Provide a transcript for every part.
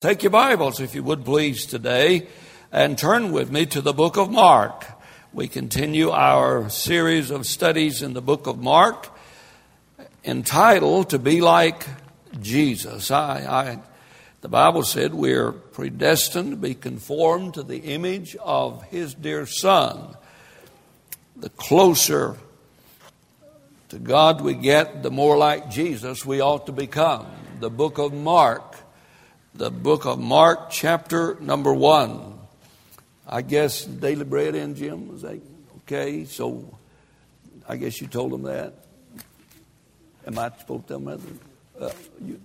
Take your Bibles, if you would please, today, and turn with me to the book of Mark. We continue our series of studies in the book of Mark entitled To Be Like Jesus. I, I, the Bible said we're predestined to be conformed to the image of His dear Son. The closer to God we get, the more like Jesus we ought to become. The book of Mark the book of Mark, chapter number one. I guess daily bread in, Jim? Was that okay? So I guess you told them that. Am I supposed to tell them that? Uh, you.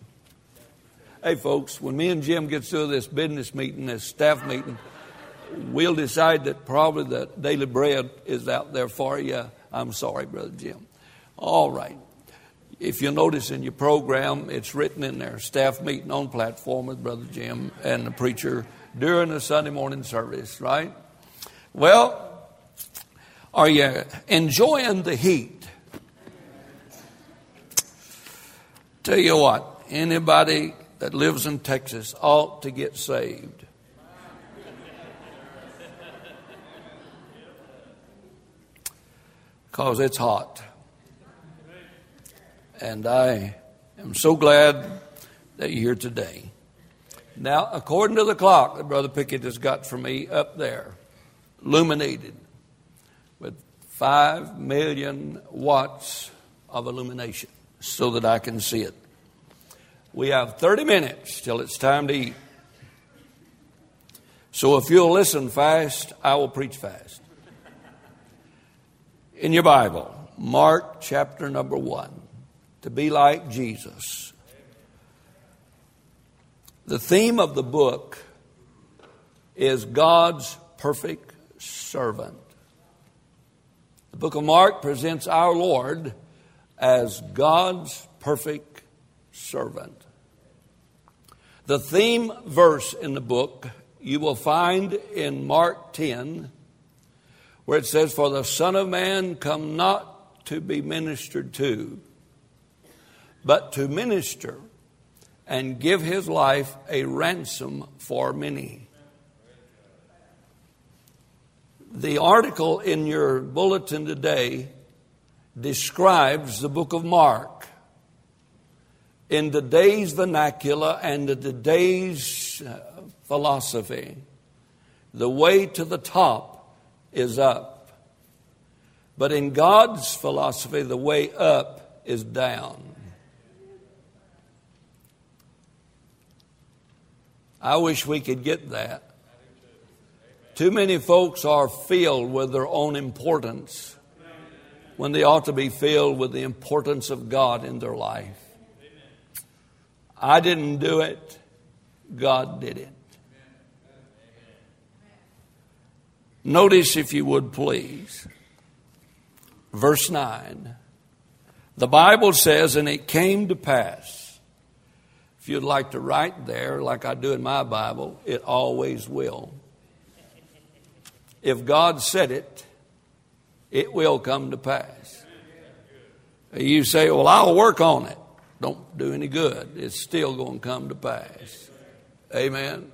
Hey, folks, when me and Jim get through this business meeting, this staff meeting, we'll decide that probably the daily bread is out there for you. I'm sorry, Brother Jim. All right. If you notice in your program, it's written in there staff meeting on platform with Brother Jim and the preacher during the Sunday morning service, right? Well, are you enjoying the heat? Tell you what, anybody that lives in Texas ought to get saved. Because it's hot. And I am so glad that you're here today. Now, according to the clock that Brother Pickett has got for me up there, illuminated with five million watts of illumination so that I can see it. We have 30 minutes till it's time to eat. So if you'll listen fast, I will preach fast. In your Bible, Mark chapter number one to be like Jesus. The theme of the book is God's perfect servant. The book of Mark presents our Lord as God's perfect servant. The theme verse in the book you will find in Mark 10, where it says, For the Son of Man come not to be ministered to, but to minister and give his life a ransom for many. The article in your bulletin today describes the book of Mark in today's vernacular and today's uh, philosophy. The way to the top is up. But in God's philosophy, the way up is down. I wish we could get that. Too many folks are filled with their own importance when they ought to be filled with the importance of God in their life. I didn't do it, God did it. Notice, if you would please, verse 9. The Bible says, And it came to pass if you'd like to write there, like I do in my Bible, it always will. If God said it, it will come to pass. You say, Well, I'll work on it. Don't do any good. It's still going to come to pass. Amen.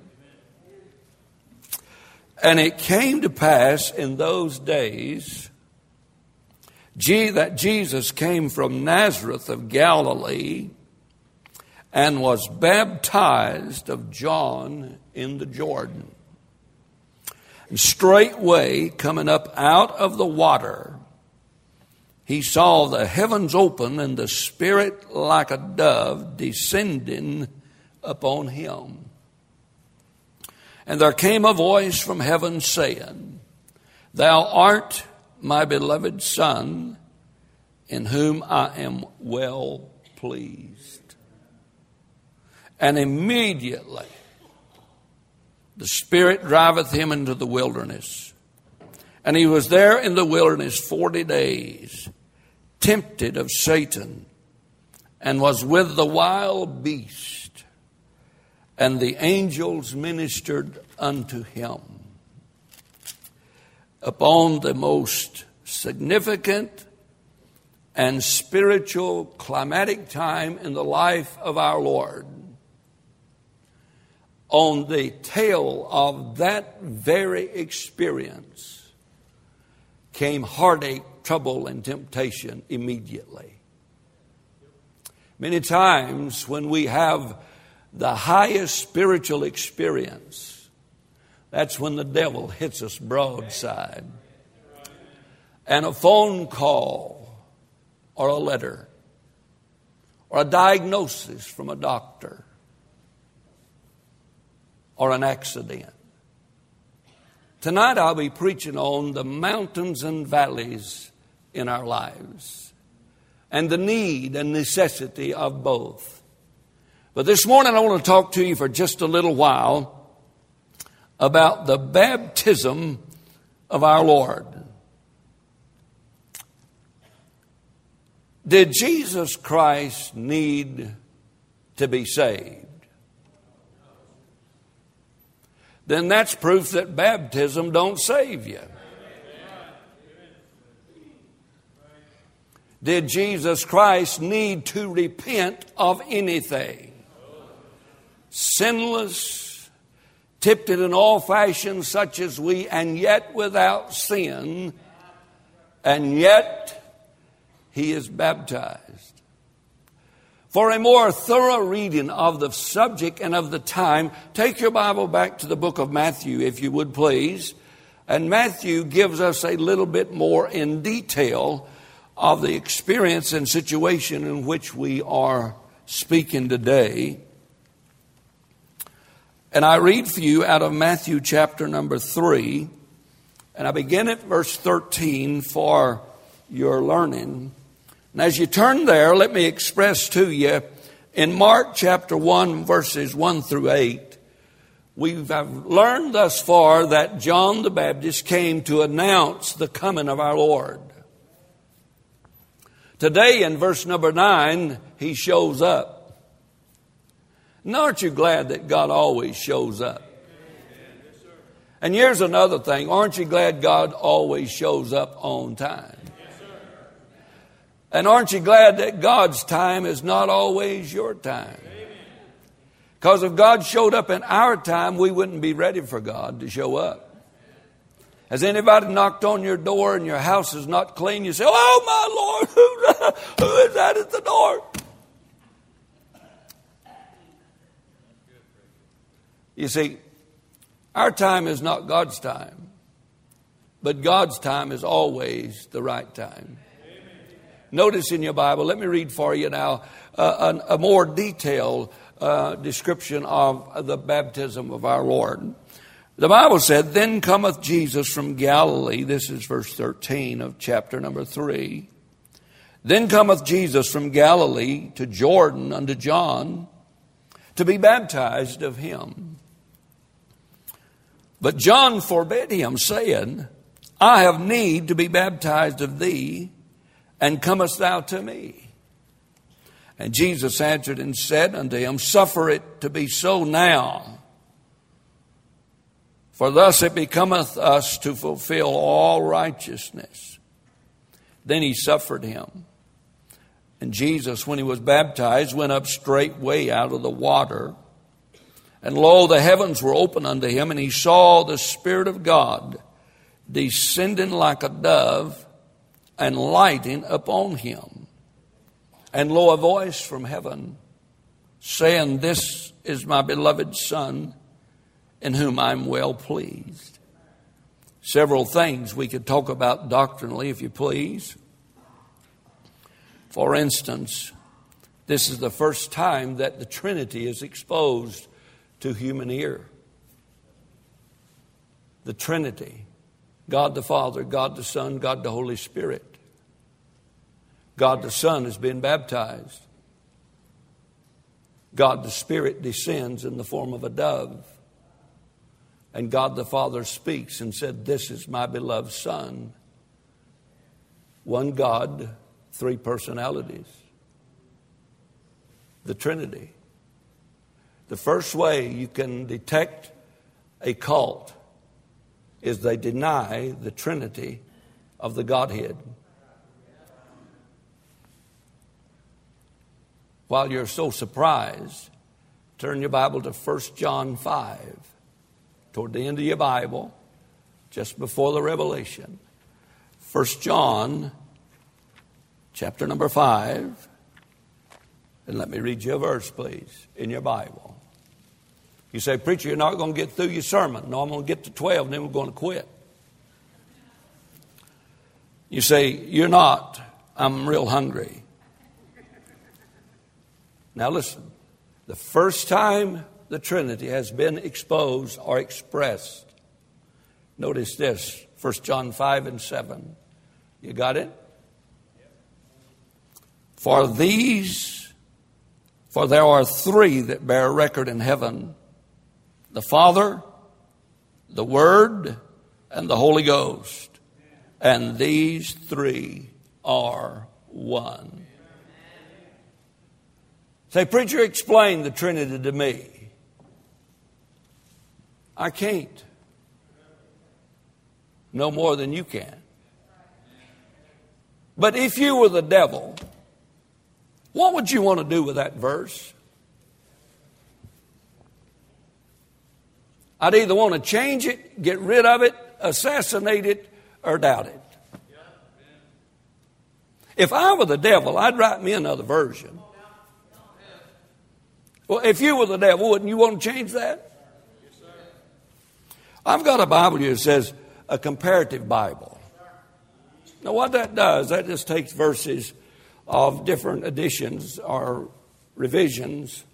And it came to pass in those days that Jesus came from Nazareth of Galilee and was baptized of John in the Jordan. And straightway, coming up out of the water, he saw the heavens open and the Spirit like a dove descending upon him. And there came a voice from heaven saying, Thou art my beloved Son, in whom I am well pleased. And immediately the Spirit driveth him into the wilderness. And he was there in the wilderness 40 days, tempted of Satan, and was with the wild beast. And the angels ministered unto him. Upon the most significant and spiritual climatic time in the life of our Lord on the tail of that very experience came heartache, trouble, and temptation immediately. Many times when we have the highest spiritual experience, that's when the devil hits us broadside. And a phone call or a letter or a diagnosis from a doctor or an accident. Tonight I'll be preaching on the mountains and valleys in our lives and the need and necessity of both. But this morning I want to talk to you for just a little while about the baptism of our Lord. Did Jesus Christ need to be saved? Then that's proof that baptism don't save you. Did Jesus Christ need to repent of anything? Sinless, tipped in all fashions such as we, and yet without sin, and yet he is baptized. For a more thorough reading of the subject and of the time, take your Bible back to the book of Matthew, if you would please. And Matthew gives us a little bit more in detail of the experience and situation in which we are speaking today. And I read for you out of Matthew chapter number 3, and I begin at verse 13 for your learning. And as you turn there, let me express to you in Mark chapter 1, verses 1 through 8, we've learned thus far that John the Baptist came to announce the coming of our Lord. Today, in verse number 9, he shows up. Aren't you glad that God always shows up? And here's another thing. Aren't you glad God always shows up on time? And aren't you glad that God's time is not always your time? Because if God showed up in our time, we wouldn't be ready for God to show up. Has anybody knocked on your door and your house is not clean? You say, Oh my Lord, who, who is that at the door? You see, our time is not God's time, but God's time is always the right time. Notice in your Bible, let me read for you now uh, a, a, more detailed uh, description of the baptism of our Lord. The Bible said, Then cometh Jesus from Galilee. This is verse 13 of chapter number 3. Then cometh Jesus from Galilee to Jordan unto John to be baptized of him. But John forbade him, saying, I have need to be baptized of thee and comest thou to me? And Jesus answered and said unto him, Suffer it to be so now. For thus it becometh us to fulfill all righteousness. Then he suffered him. And Jesus, when he was baptized, went up straightway out of the water. And lo, the heavens were opened unto him, and he saw the Spirit of God descending like a dove and lighting upon him. And lo, a voice from heaven saying, This is my beloved Son, in whom I'm well pleased. Several things we could talk about doctrinally, if you please. For instance, this is the first time that the Trinity is exposed to human ear. The Trinity God the Father, God the Son, God the Holy Spirit. God the Son has been baptized. God the Spirit descends in the form of a dove. And God the Father speaks and said, This is my beloved Son. One God, three personalities. The Trinity. The first way you can detect a cult is they deny the Trinity of the Godhead. While you're so surprised Turn your Bible to 1 John 5, toward the end of your Bible, just before the Revelation. 1 John, chapter number 5. And let me read you a verse, please, in your Bible. You say, Preacher, you're not going to get through your sermon. No, I'm going to get to 12, and then we're going to quit. You say, You're not. I'm real hungry. Now, listen. The first time the Trinity has been exposed or expressed, notice this 1 John 5 and 7. You got it? For these, for there are three that bear record in heaven the Father, the Word, and the Holy Ghost. And these three are one. Say, preacher, explain the Trinity to me. I can't. No more than you can. But if you were the devil, what would you want to do with that verse? I'd either want to change it, get rid of it, assassinate it, or doubt it. If I were the devil, I'd write me another version. Well, if you were the devil, wouldn't you want to change that? I've got a Bible here that says a comparative Bible. Now, what that does, that just takes verses of different editions or revisions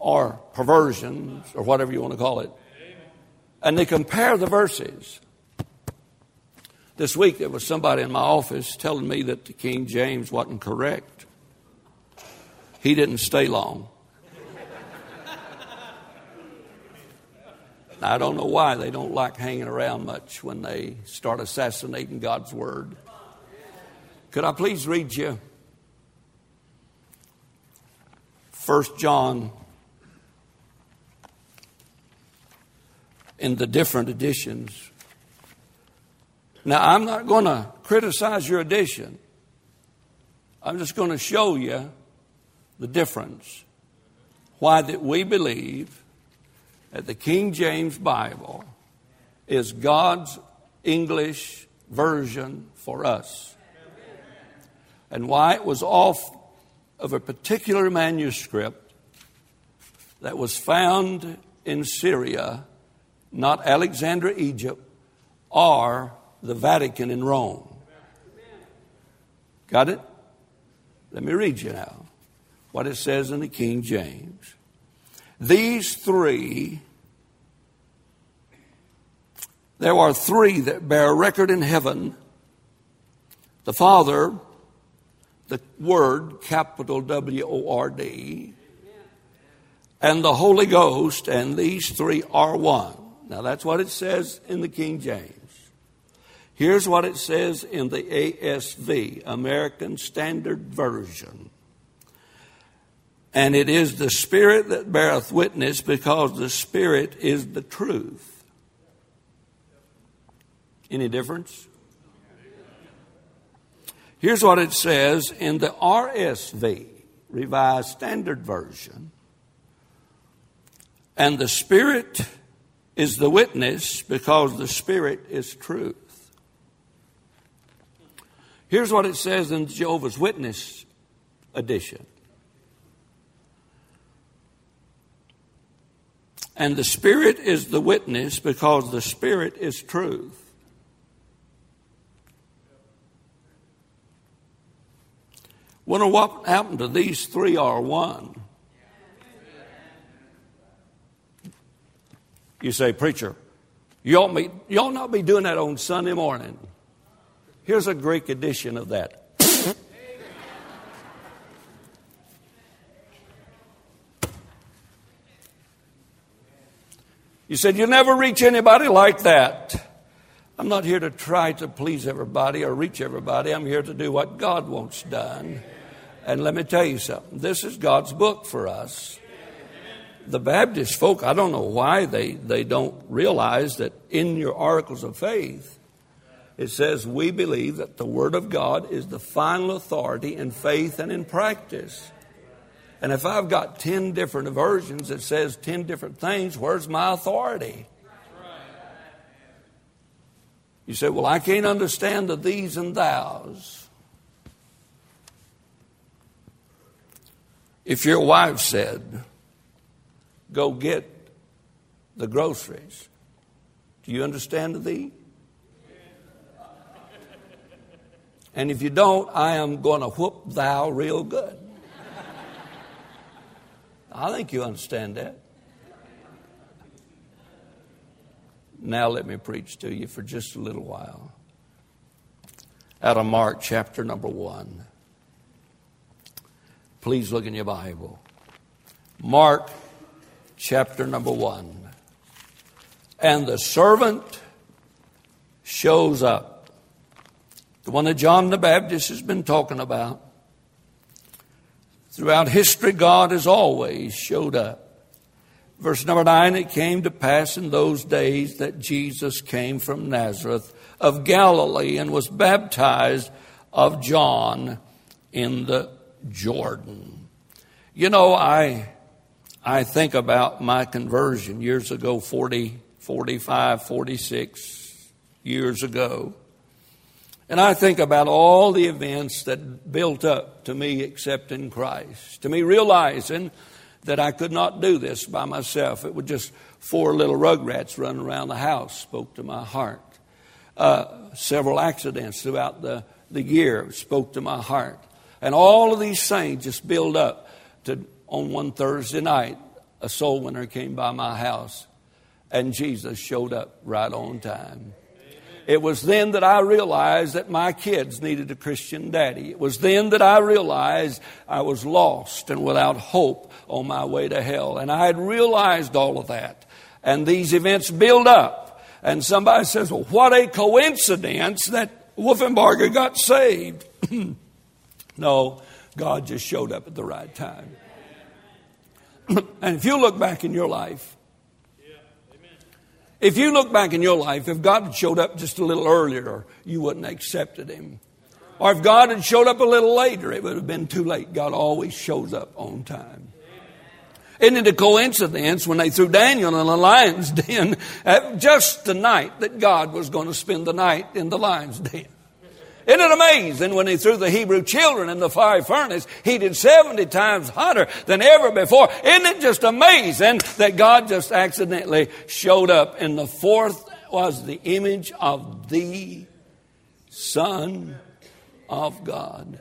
or perversions or whatever you want to call it, and they compare the verses. This week, there was somebody in my office telling me that the King James wasn't correct. He didn't stay long. I don't know why they don't like hanging around much when they start assassinating God's Word. Could I please read you 1 John in the different editions? Now, I'm not going to criticize your edition. I'm just going to show you the difference. Why that we believe that the King James Bible is God's English version for us. And why it was off of a particular manuscript that was found in Syria, not Alexandria, Egypt, or the Vatican in Rome. Got it? Let me read you now what it says in the King James. These three, there are three that bear record in heaven the Father, the Word, capital W O R D, and the Holy Ghost, and these three are one. Now that's what it says in the King James. Here's what it says in the ASV, American Standard Version. And it is the Spirit that beareth witness because the Spirit is the truth. Any difference? Here's what it says in the RSV, Revised Standard Version. And the Spirit is the witness because the Spirit is truth. Here's what it says in Jehovah's Witness edition. And the Spirit is the witness because the Spirit is truth. Wonder what happened to these three are one. You say, preacher, you ought, be, you ought not be doing that on Sunday morning. Here's a Greek edition of that. You said, You'll never reach anybody like that. I'm not here to try to please everybody or reach everybody. I'm here to do what God wants done. And let me tell you something this is God's book for us. The Baptist folk, I don't know why they, they don't realize that in your articles of faith, it says, We believe that the Word of God is the final authority in faith and in practice. And if I've got 10 different versions that says 10 different things, where's my authority? You say, well, I can't understand the these and thous. If your wife said, go get the groceries, do you understand the thee? And if you don't, I am going to whoop thou real good. I think you understand that. Now let me preach to you for just a little while. Out of Mark chapter number one. Please look in your Bible. Mark chapter number one. And the servant shows up. The one that John the Baptist has been talking about. Throughout history, God has always showed up. Verse number nine, it came to pass in those days that Jesus came from Nazareth of Galilee and was baptized of John in the Jordan. You know, I, I think about my conversion years ago, 40, 45, 46 years ago. And I think about all the events that built up to me accepting Christ, to me realizing that I could not do this by myself. It was just four little rugrats running around the house spoke to my heart. Uh, several accidents throughout the, the year spoke to my heart. And all of these things just build up to on one Thursday night, a soul winner came by my house, and Jesus showed up right on time. It was then that I realized that my kids needed a Christian daddy. It was then that I realized I was lost and without hope on my way to hell. And I had realized all of that. And these events build up. And somebody says, well, what a coincidence that Wolfenbarger got saved. no, God just showed up at the right time. and if you look back in your life, if you look back in your life, if God had showed up just a little earlier, you wouldn't have accepted Him. Or if God had showed up a little later, it would have been too late. God always shows up on time. Isn't it a coincidence when they threw Daniel in the lion's den just the night that God was going to spend the night in the lion's den? Isn't it amazing when he threw the Hebrew children in the fiery furnace, heated 70 times hotter than ever before? Isn't it just amazing that God just accidentally showed up and the fourth was the image of the Son of God?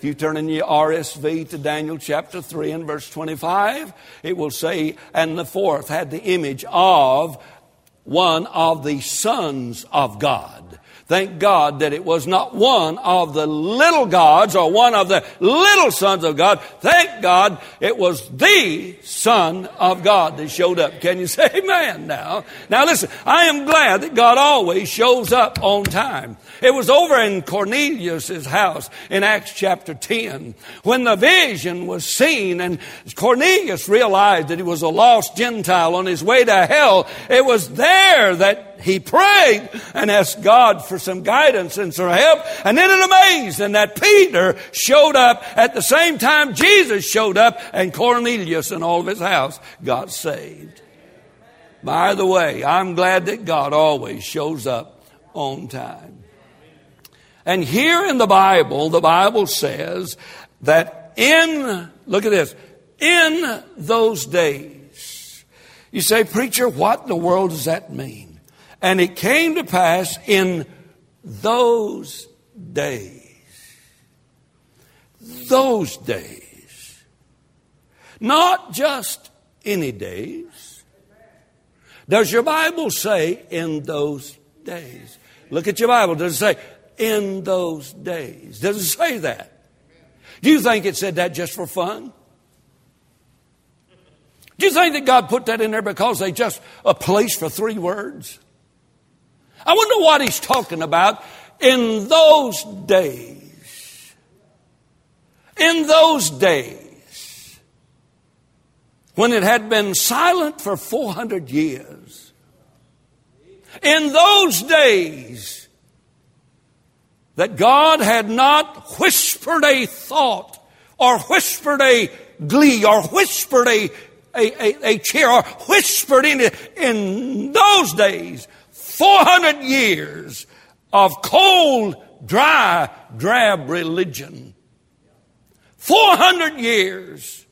If you turn in your RSV to Daniel chapter 3 and verse 25, it will say, and the fourth had the image of one of the sons of God. Thank God that it was not one of the little gods or one of the little sons of God. Thank God it was the Son of God that showed up. Can you say amen now? Now listen, I am glad that God always shows up on time. It was over in Cornelius' house in Acts chapter 10 when the vision was seen and Cornelius realized that he was a lost Gentile on his way to hell. It was there that he prayed and asked God for some guidance and some help. And then it amazed and that Peter showed up at the same time Jesus showed up and Cornelius and all of his house got saved. By the way, I'm glad that God always shows up on time. And here in the Bible, the Bible says that in, look at this, in those days, you say, preacher, what in the world does that mean? And it came to pass in those days, those days, not just any days. Does your Bible say in those days? Look at your Bible. Does it say in those days? Does it say that? Do you think it said that just for fun? Do you think that God put that in there because they just a place for three words? I wonder what he's talking about in those days. In those days, when it had been silent for 400 years, in those days that God had not whispered a thought or whispered a glee or whispered a, a, a, a cheer or whispered in. In those days, 400 years of cold, dry, drab religion. 400 years.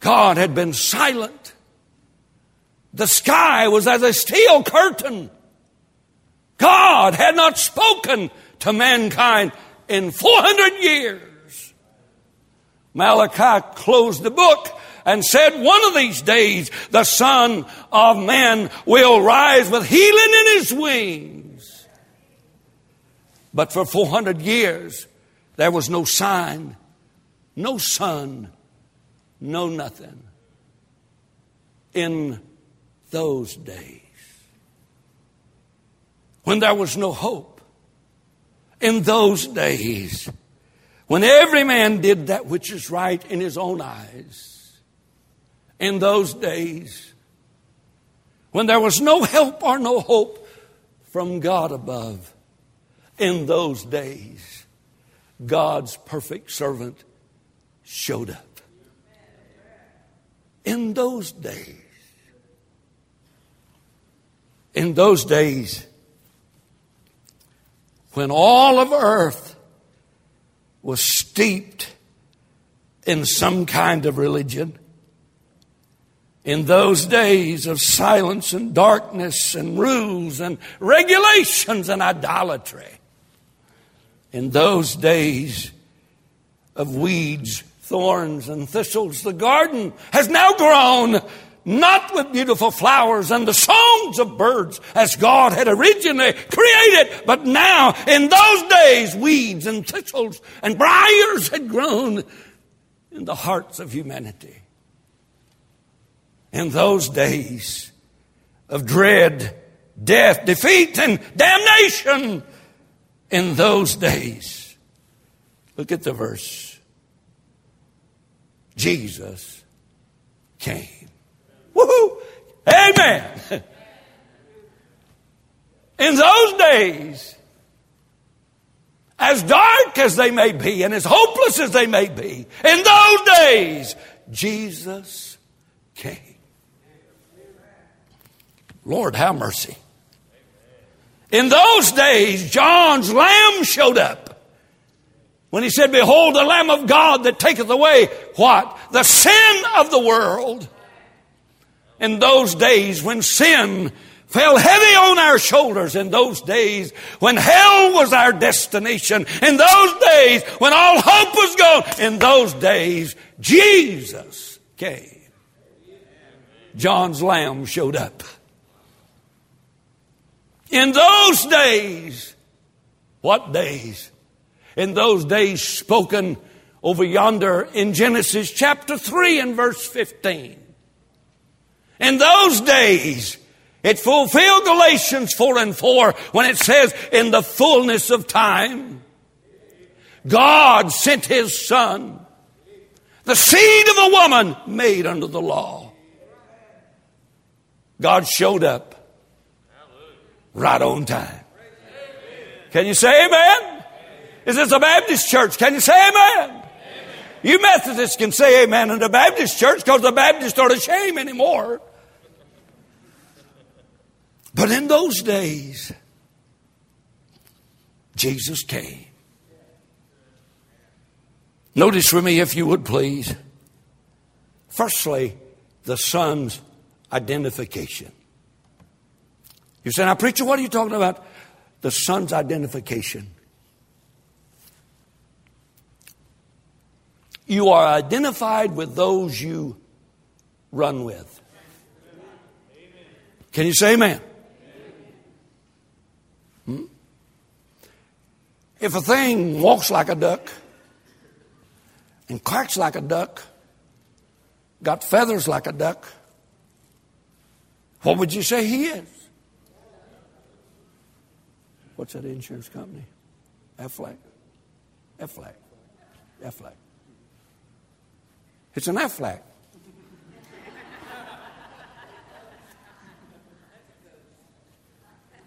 God had been silent. The sky was as a steel curtain. God had not spoken to mankind in 400 years. Malachi closed the book and said, One of these days the Son of Man will rise with healing in his wings. But for 400 years, there was no sign, no sun, no nothing. In those days, when there was no hope, in those days, when every man did that which is right in his own eyes, in those days when there was no help or no hope from God above. In those days, God's perfect servant showed up. In those days, in those days, when all of earth was steeped in some kind of religion, in those days of silence and darkness and rules and regulations and idolatry, in those days of weeds, thorns, and thistles, the garden has now grown not with beautiful flowers and the songs of birds as God had originally created, but now in those days weeds and thistles and briars had grown in the hearts of humanity in those days of dread, death, defeat, and damnation. In those days, look at the verse. Jesus came. Woohoo! Amen. In those days, as dark as they may be and as hopeless as they may be, in those days, Jesus came. Lord, have mercy. In those days, John's lamb showed up. When he said, Behold, the Lamb of God that taketh away what? The sin of the world. In those days when sin fell heavy on our shoulders in those days when hell was our destination, in those days when all hope was gone, in those days, Jesus came. John's lamb showed up. In those days, what days? In those days spoken over yonder in Genesis chapter 3 and verse 15. In those days, it fulfilled Galatians 4 and 4 when it says, in the fullness of time, God sent his son, the seed of a woman made under the law. God showed up right on time. Can you say amen? Is this a Baptist church? Can you say amen? You Methodists can say amen in the Baptist church because the Baptists aren't ashamed anymore. But in those days, Jesus came. Notice with me, if you would please. Firstly, the Son's identification. You say, now, preacher, what are you talking about? The son's identification. You are identified with those you run with. Can you say amen? Hmm? If a thing walks like a duck and quacks like a duck, got feathers like a duck, what would you say he is? What's that insurance company? Aflac. Aflac. Aflac. It's an Aflac.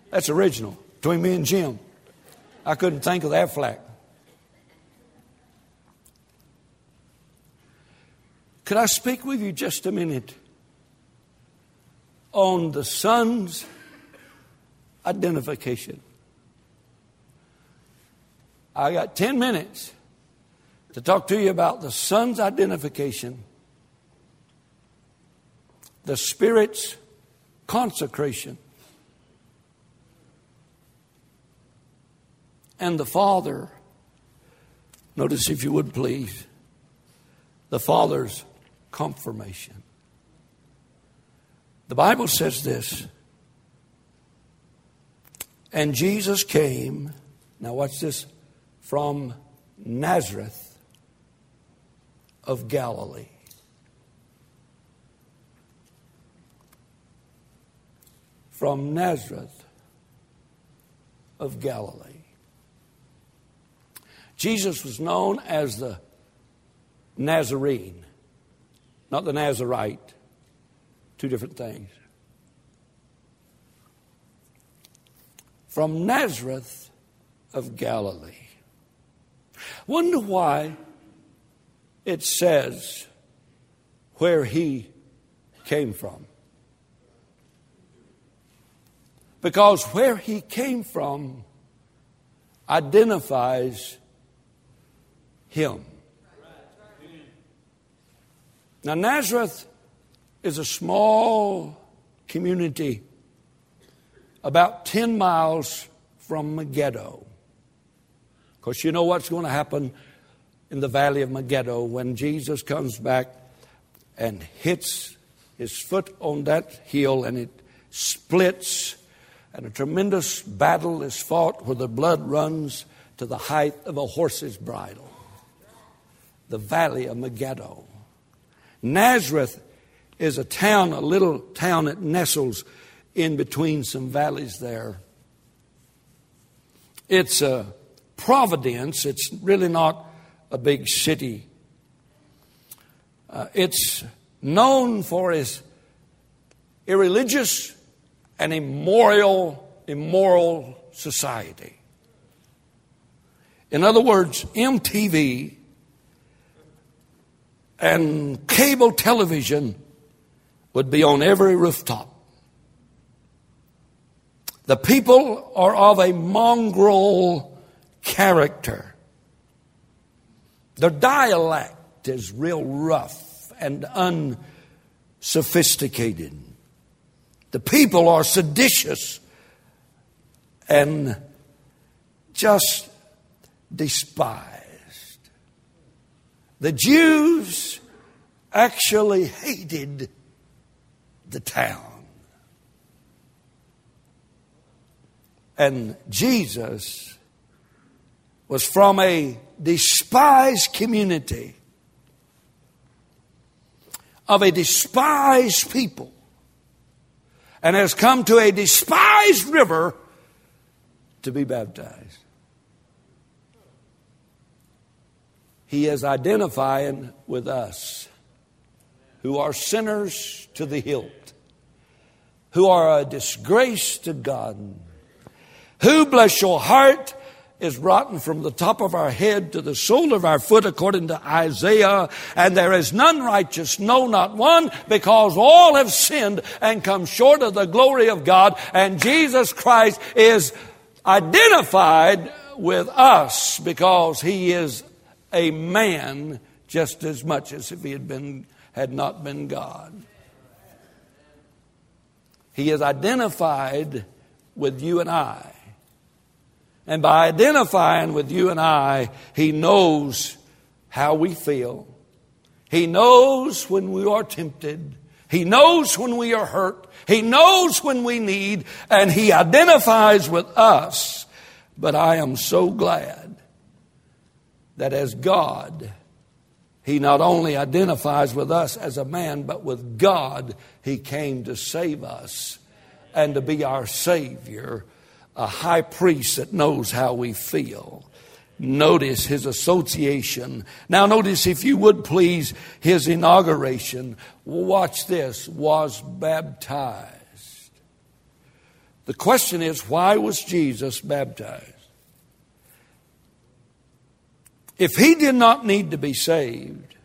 That's original between me and Jim. I couldn't think of that Aflac. Could I speak with you just a minute on the Son's identification? I got 10 minutes to talk to you about the Son's identification, the Spirit's consecration, and the Father. Notice, if you would please, the Father's confirmation. The Bible says this. And Jesus came, now watch this, from Nazareth of Galilee. From Nazareth of Galilee. Jesus was known as the Nazarene, not the Nazarite. Two different things. From Nazareth of Galilee. Wonder why it says where he came from. Because where he came from identifies him. Now, Nazareth is a small community about 10 miles from Megiddo. Of course, you know what's going to happen in the valley of Megiddo when Jesus comes back and hits his foot on that hill and it splits, and a tremendous battle is fought where the blood runs to the height of a horse's bridle. The valley of Megiddo. Nazareth is a town, a little town that nestles in between some valleys there. It's a Providence, it's really not a big city. Uh, it's known for its irreligious and immoral, immoral society. In other words, MTV and cable television would be on every rooftop. The people are of a mongrel character. Their dialect is real rough and unsophisticated. The people are seditious and just despised. The Jews actually hated the town. And Jesus was from a despised community of a despised people and has come to a despised river to be baptized. He is identifying with us who are sinners to the hilt, who are a disgrace to God, who, bless your heart, is rotten from the top of our head to the sole of our foot, according to Isaiah. And there is none righteous, no, not one, because all have sinned and come short of the glory of God. And Jesus Christ is identified with us because he is a man just as much as if he had been had not been God. He is identified with you and I. And by identifying with you and I, He knows how we feel. He knows when we are tempted. He knows when we are hurt. He knows when we need, and He identifies with us. But I am so glad that as God, he not only identifies with us as a man, but with God, He came to save us and to be our Savior, a high priest that knows how we feel. Notice his association. Now, notice, if you would please, his inauguration. Watch this was baptized. The question is, why was Jesus baptized? If he did not need to be saved,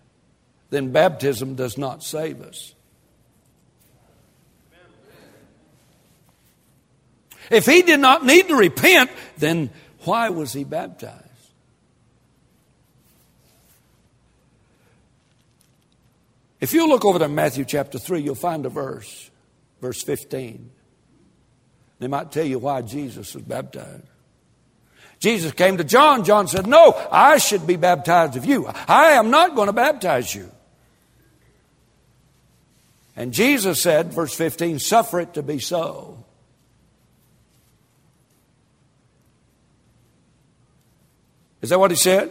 then baptism does not save us. If he did not need to repent, then why was he baptized? If you look over to Matthew chapter 3, you'll find a verse, verse 15. They might tell you why Jesus was baptized. Jesus came to John. John said, No, I should be baptized of you. I am not going to baptize you. And Jesus said, verse 15, suffer it to be so. Is that what he said?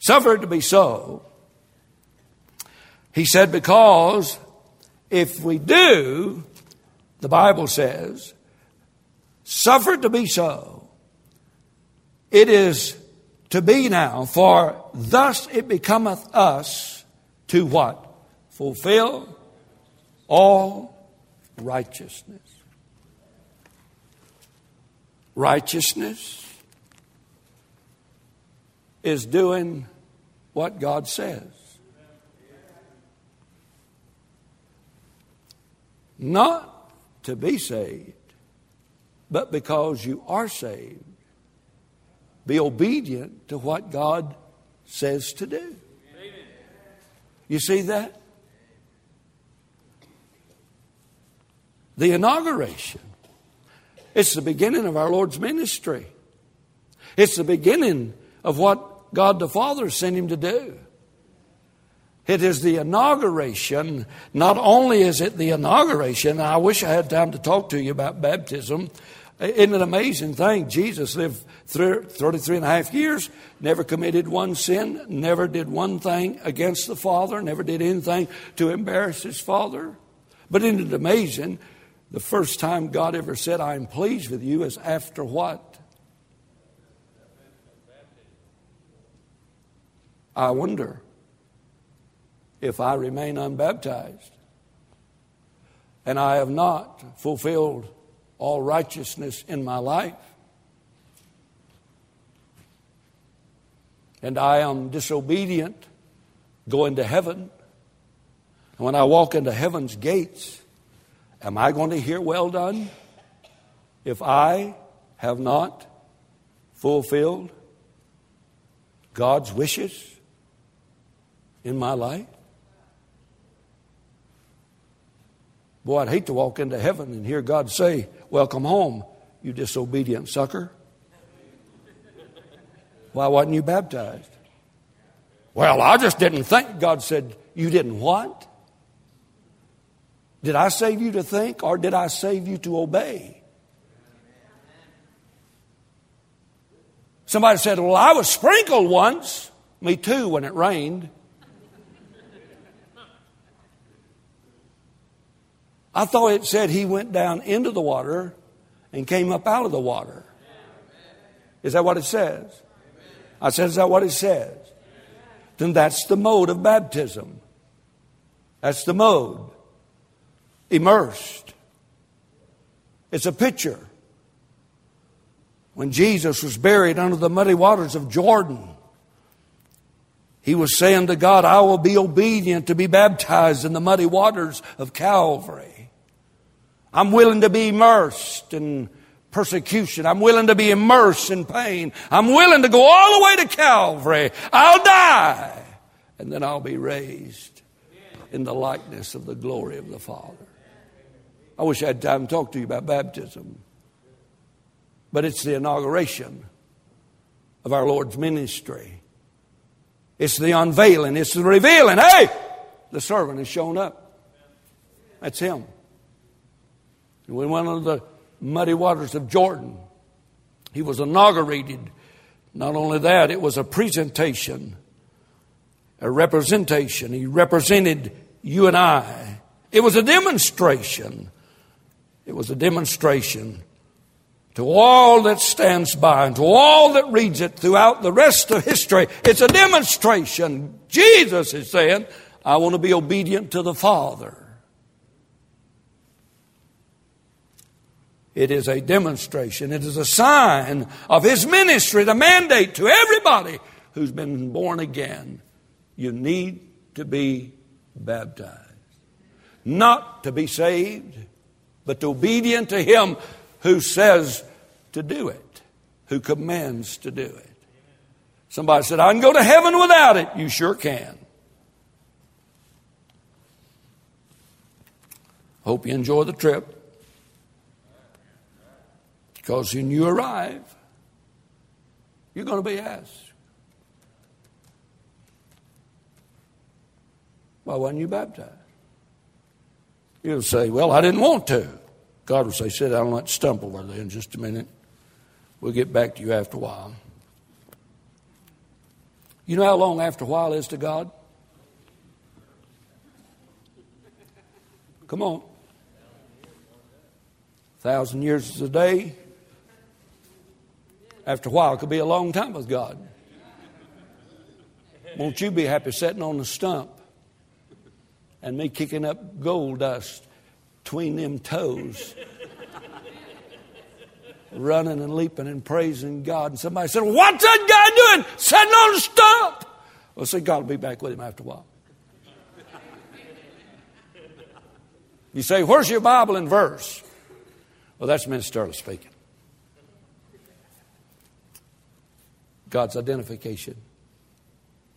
Suffer it to be so. He said, because if we do, the Bible says, suffer it to be so, it is to be now, for thus it becometh us to what? Fulfill all righteousness. Righteousness is doing what God says. Not to be saved, but because you are saved. Be obedient to what God says to do. You see that? the inauguration. It's the beginning of our Lord's ministry. It's the beginning of what God the Father sent him to do. It is the inauguration. Not only is it the inauguration, I wish I had time to talk to you about baptism. Isn't it an amazing thing? Jesus lived 33 and a half years, never committed one sin, never did one thing against the Father, never did anything to embarrass his Father. But isn't it amazing? The first time God ever said, I am pleased with you, is after what? I wonder if I remain unbaptized and I have not fulfilled all righteousness in my life, and I am disobedient, going to heaven. And when I walk into heaven's gates, Am I going to hear well done if I have not fulfilled God's wishes in my life? Boy, I'd hate to walk into heaven and hear God say, Welcome home, you disobedient sucker. Why wasn't you baptized? Well, I just didn't think. God said, You didn't what? Did I save you to think or did I save you to obey? Somebody said, Well, I was sprinkled once. Me too, when it rained. I thought it said he went down into the water and came up out of the water. Is that what it says? I said, Is that what it says? Then that's the mode of baptism. That's the mode immersed. It's a picture. When Jesus was buried under the muddy waters of Jordan, he was saying to God, I will be obedient to be baptized in the muddy waters of Calvary. I'm willing to be immersed in persecution. I'm willing to be immersed in pain. I'm willing to go all the way to Calvary. I'll die. And then I'll be raised in the likeness of the glory of the Father. I wish I had time to talk to you about baptism. But it's the inauguration of our Lord's ministry. It's the unveiling, it's the revealing. Hey, the servant has shown up. That's him. And we went into the muddy waters of Jordan. He was inaugurated. Not only that, it was a presentation, a representation. He represented you and I. It was a demonstration it was a demonstration to all that stands by and to all that reads it throughout the rest of history. It's a demonstration. Jesus is saying, I want to be obedient to the Father. It is a demonstration. It is a sign of His ministry, the mandate to everybody who's been born again. You need to be baptized. Not to be saved, but obedient to Him who says to do it, who commands to do it. Somebody said, I can go to heaven without it. You sure can. Hope you enjoy the trip. Because when you arrive, you're going to be asked, Why wasn't you baptized? You'll say, Well, I didn't want to. God will say, Sit down on that stump over there in just a minute. We'll get back to you after a while. You know how long after a while is to God? Come on. A thousand years is a day. After a while, it could be a long time with God. Won't you be happy sitting on the stump and me kicking up gold dust between them toes? running and leaping and praising God. And somebody said, What's that guy doing? Sitting on the stump. Well, say, God will be back with him after a while. You say, Where's your Bible and verse? Well, that's ministerial speaking. God's identification.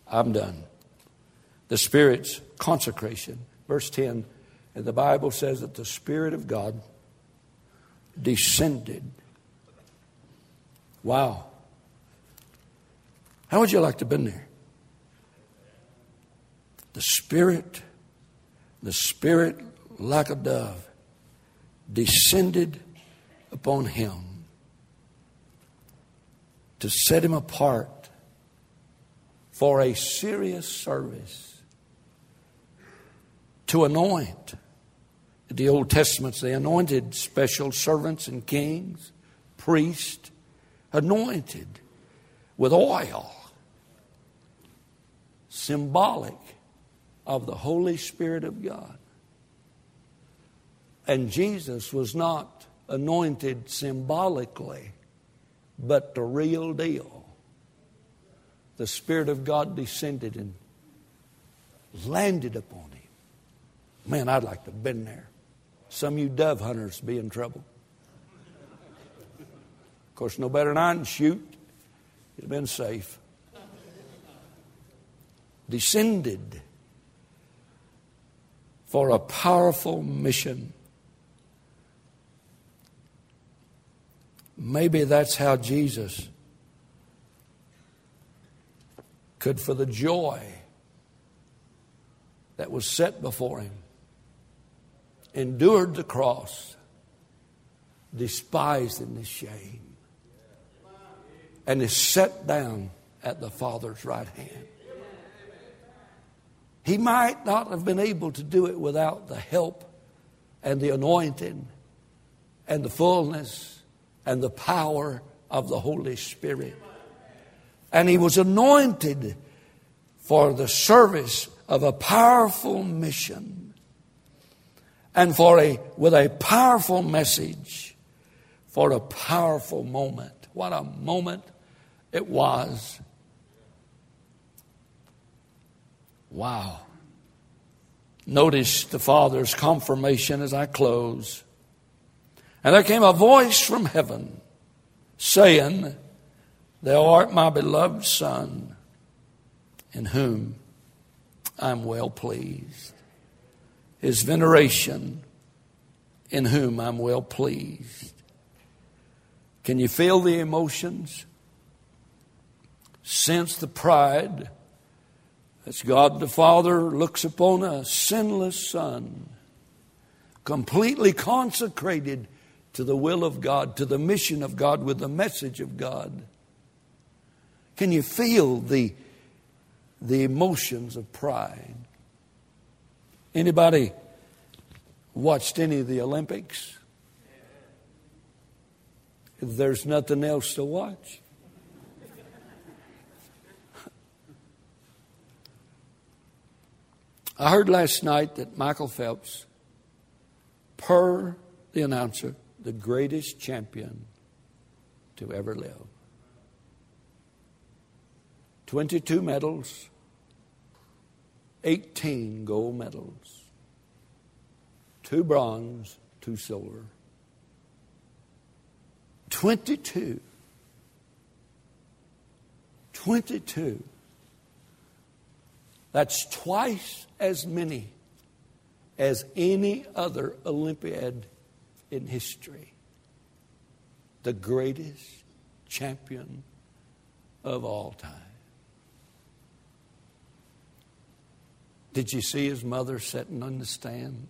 I'm done. The Spirit's consecration. Verse 10, and the Bible says that the Spirit of God descended Wow. How would you like to have been there? The Spirit, the Spirit like a dove, descended upon him to set him apart for a serious service, to anoint. The Old Testaments, they anointed special servants and kings, priests, anointed with oil, symbolic of the Holy Spirit of God. And Jesus was not anointed symbolically, but the real deal. The Spirit of God descended and landed upon him. Man, I'd like to have been there. Some of you dove hunters be in trouble. Of course, no better than I can shoot. You'd have been safe. Descended for a powerful mission. Maybe that's how Jesus could, for the joy that was set before him, endured the cross, despised in the shame and is set down at the Father's right hand. He might not have been able to do it without the help and the anointing and the fullness and the power of the Holy Spirit. And he was anointed for the service of a powerful mission and for a with a powerful message for a powerful moment. What a moment it was. Wow. Notice the Father's confirmation as I close. And there came a voice from heaven saying, Thou art my beloved Son, in whom I'm well pleased. His veneration, in whom I'm well pleased. Can you feel the emotions? sense the pride as God the Father looks upon a sinless Son, completely consecrated to the will of God, to the mission of God, with the message of God. Can you feel the, the emotions of pride? Anybody watched any of the Olympics? There's nothing else to watch. I heard last night that Michael Phelps, per the announcer, the greatest champion to ever live. 22 medals 18 gold medals, two bronze, two silver, 22. 22. That's twice as many as any other Olympiad in history. The greatest champion of all time. Did you see his mother sitting on the stands?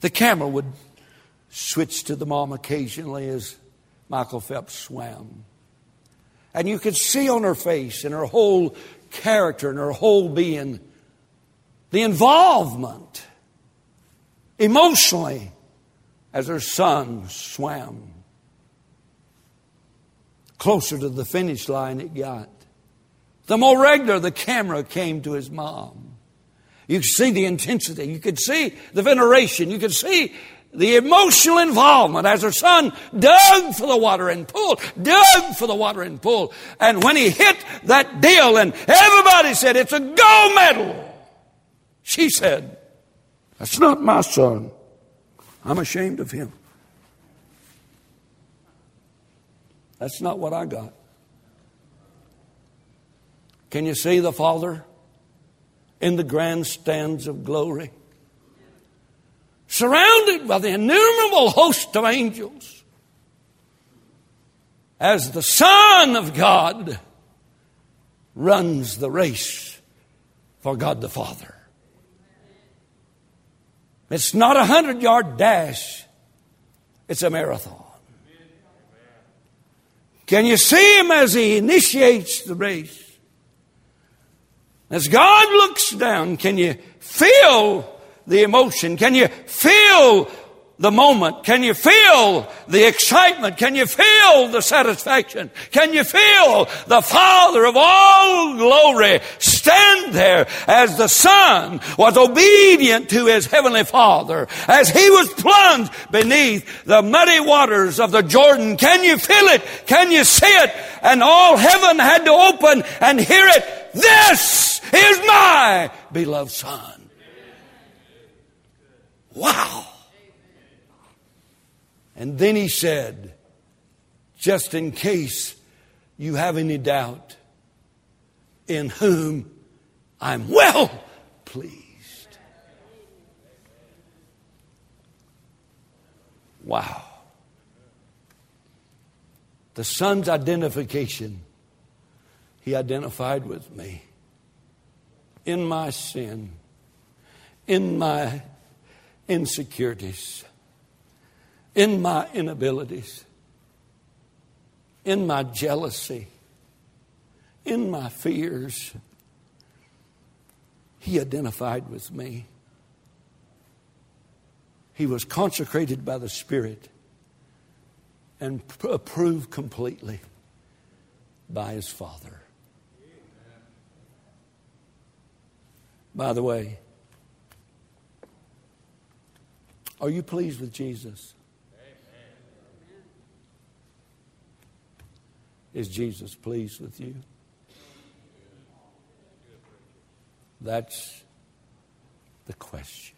The camera would switch to the mom occasionally as Michael Phelps swam. And you could see on her face and her whole character and her whole being the involvement emotionally as her son swam. Closer to the finish line it got. The more regular the camera came to his mom. You could see the intensity. You could see the veneration. You could see the emotional involvement as her son dug for the water and pulled, dug for the water and pulled. And when he hit that deal and everybody said, it's a gold medal. She said, that's not my son. I'm ashamed of him. That's not what I got. Can you see the Father in the grandstands of glory? surrounded by the innumerable host of angels, as the Son of God runs the race for God the Father. It's not a hundred yard dash, it's a marathon. Can you see him as he initiates the race? As God looks down, can you feel the emotion? Can you feel the moment? Can you feel the excitement? Can you feel the satisfaction? Can you feel the Father of all glory stand there as the Son was obedient to his heavenly Father as he was plunged beneath the muddy waters of the Jordan? Can you feel it? Can you see it? And all heaven had to open and hear it. This is my beloved Son. Wow. And then he said, just in case you have any doubt, in whom I'm well pleased. Wow. The Son's identification, he identified with me in my sin, in my insecurities, in my inabilities, in my jealousy, in my fears. He identified with me. He was consecrated by the Spirit and approved completely by his Father. By the way, Are you pleased with Jesus? Is Jesus pleased with you? That's the question.